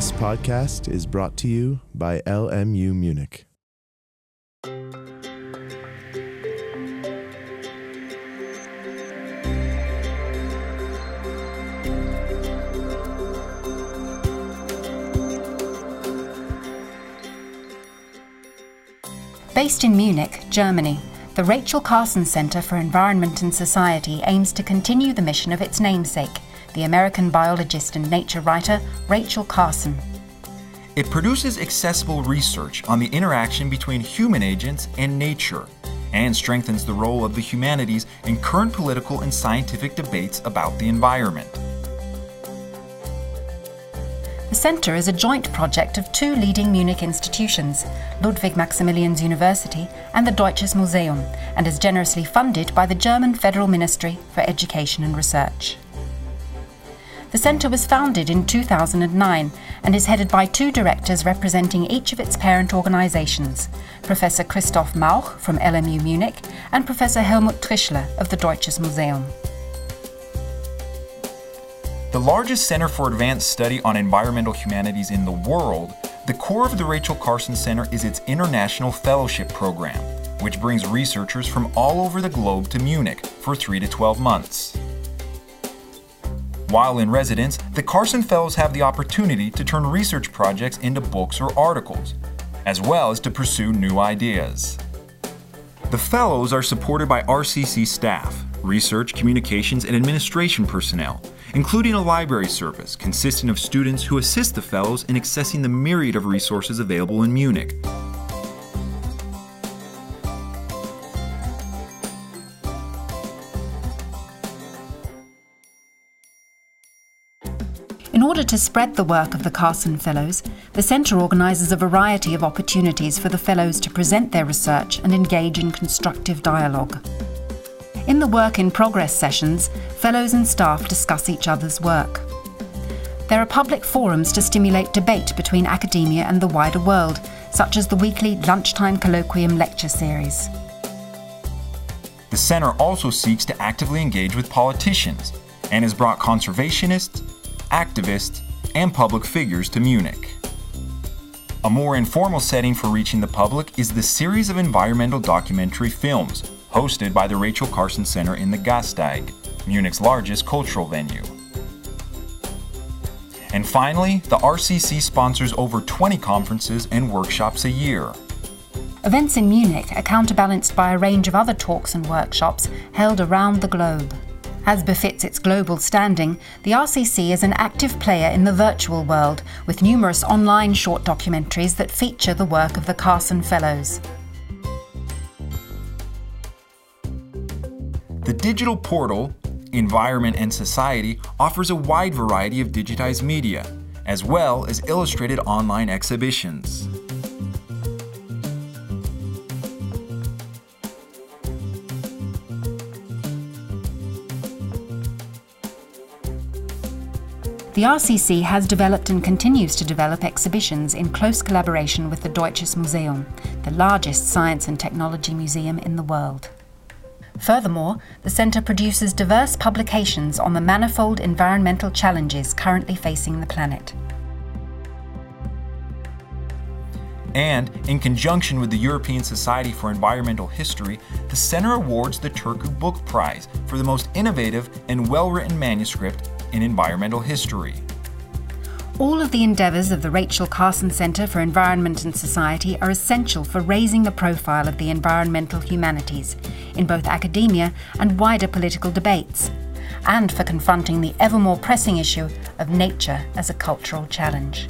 This podcast is brought to you by LMU Munich. Based in Munich, Germany, the Rachel Carson Center for Environment and Society aims to continue the mission of its namesake, the American biologist and nature writer Rachel Carson. It produces accessible research on the interaction between human agents and nature and strengthens the role of the humanities in current political and scientific debates about the environment. The centre is a joint project of two leading Munich institutions, Ludwig Maximilians University and the Deutsches Museum, and is generously funded by the German Federal Ministry for Education and Research. The centre was founded in 2009 and is headed by two directors representing each of its parent organisations Professor Christoph Mauch from LMU Munich and Professor Helmut Trischler of the Deutsches Museum. The largest center for advanced study on environmental humanities in the world, the core of the Rachel Carson Center is its International Fellowship Program, which brings researchers from all over the globe to Munich for 3 to 12 months. While in residence, the Carson Fellows have the opportunity to turn research projects into books or articles, as well as to pursue new ideas. The Fellows are supported by RCC staff, research, communications, and administration personnel, including a library service consisting of students who assist the Fellows in accessing the myriad of resources available in Munich. In order to spread the work of the Carson Fellows, the Centre organises a variety of opportunities for the Fellows to present their research and engage in constructive dialogue. In the work in progress sessions, fellows and staff discuss each other's work. There are public forums to stimulate debate between academia and the wider world, such as the weekly Lunchtime Colloquium lecture series. The center also seeks to actively engage with politicians and has brought conservationists, activists, and public figures to Munich. A more informal setting for reaching the public is the series of environmental documentary films hosted by the Rachel Carson Center in the Gasteig, Munich's largest cultural venue. And finally, the RCC sponsors over 20 conferences and workshops a year. Events in Munich are counterbalanced by a range of other talks and workshops held around the globe. As befits its global standing, the RCC is an active player in the virtual world with numerous online short documentaries that feature the work of the Carson Fellows. The digital portal, Environment and Society, offers a wide variety of digitized media, as well as illustrated online exhibitions. The RCC has developed and continues to develop exhibitions in close collaboration with the Deutsches Museum, the largest science and technology museum in the world. Furthermore, the Centre produces diverse publications on the manifold environmental challenges currently facing the planet. And, in conjunction with the European Society for Environmental History, the Center awards the Turku Book Prize for the most innovative and well written manuscript in environmental history. All of the endeavours of the Rachel Carson Centre for Environment and Society are essential for raising the profile of the environmental humanities in both academia and wider political debates, and for confronting the ever more pressing issue of nature as a cultural challenge.